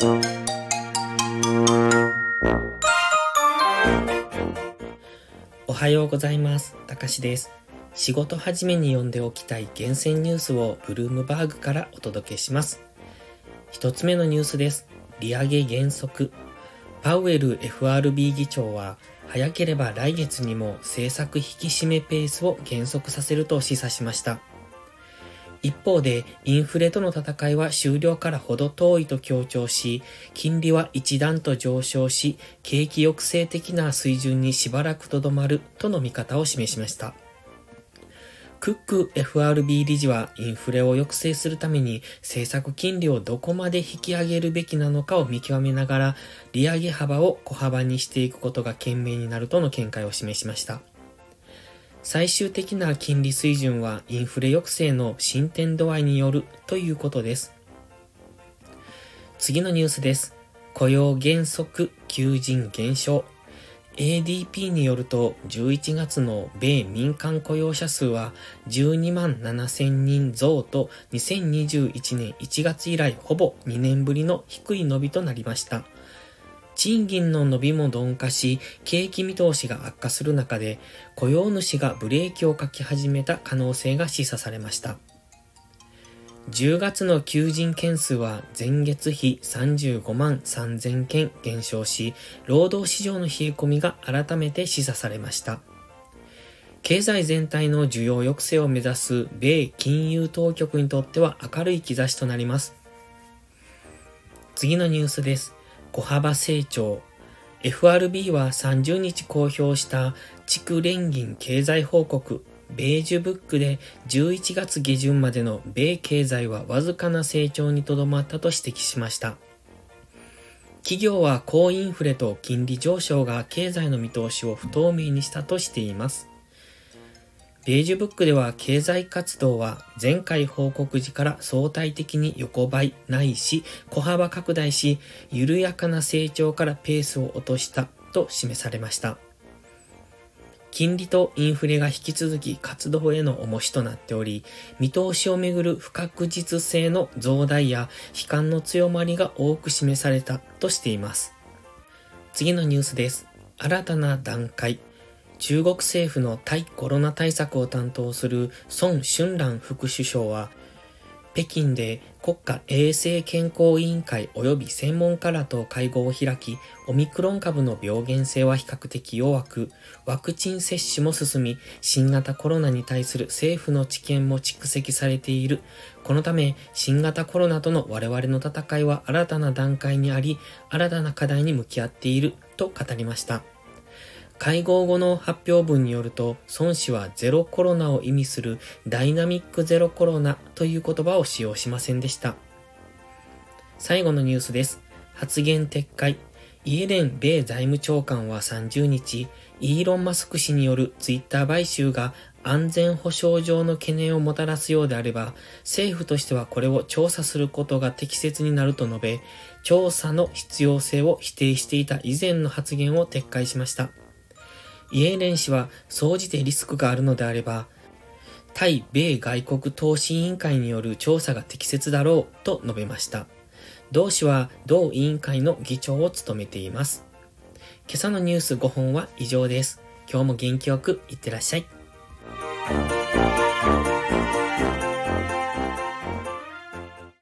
おはようございます。たかしです。仕事始めに読んでおきたい厳選ニュースをブルームバーグからお届けします。一つ目のニュースです。利上げ減速。パウエル FRB 議長は、早ければ来月にも政策引き締めペースを減速させると示唆しました。一方で、インフレとの戦いは終了からほど遠いと強調し、金利は一段と上昇し、景気抑制的な水準にしばらくとどまるとの見方を示しました。クック FRB 理事はインフレを抑制するために政策金利をどこまで引き上げるべきなのかを見極めながら利上げ幅を小幅にしていくことが賢明になるとの見解を示しました。最終的な金利水準はインフレ抑制の進展度合いによるということです。次のニュースです。雇用減速、求人減少。ADP によると11月の米民間雇用者数は12万7000人増と2021年1月以来ほぼ2年ぶりの低い伸びとなりました。賃金の伸びも鈍化し、景気見通しが悪化する中で、雇用主がブレーキをかけ始めた可能性が示唆されました。10月の求人件数は前月比35万3000件減少し、労働市場の冷え込みが改めて示唆されました。経済全体の需要抑制を目指す米金融当局にとっては明るい兆しとなります。次のニュースです。小幅成長。FRB は30日公表した地区連銀経済報告ベージュブックで11月下旬までの米経済はわずかな成長にとどまったと指摘しました。企業は高インフレと金利上昇が経済の見通しを不透明にしたとしています。ベージュブックでは経済活動は前回報告時から相対的に横ばいないし小幅拡大し緩やかな成長からペースを落としたと示されました。金利とインフレが引き続き活動への重しとなっており、見通しをめぐる不確実性の増大や悲観の強まりが多く示されたとしています。次のニュースです。新たな段階。中国政府の対コロナ対策を担当する孫春蘭副首相は、北京で国家衛生健康委員会及び専門家らと会合を開き、オミクロン株の病原性は比較的弱く、ワクチン接種も進み、新型コロナに対する政府の知見も蓄積されている。このため、新型コロナとの我々の戦いは新たな段階にあり、新たな課題に向き合っていると語りました。会合後の発表文によると、孫子はゼロコロナを意味するダイナミックゼロコロナという言葉を使用しませんでした。最後のニュースです。発言撤回。イエレン米財務長官は30日、イーロン・マスク氏によるツイッター買収が安全保障上の懸念をもたらすようであれば、政府としてはこれを調査することが適切になると述べ、調査の必要性を否定していた以前の発言を撤回しました。イエーレン氏は、総じてリスクがあるのであれば、対米外国投資委員会による調査が適切だろうと述べました。同氏は同委員会の議長を務めています。今朝のニュース5本は以上です。今日も元気よくいってらっしゃい。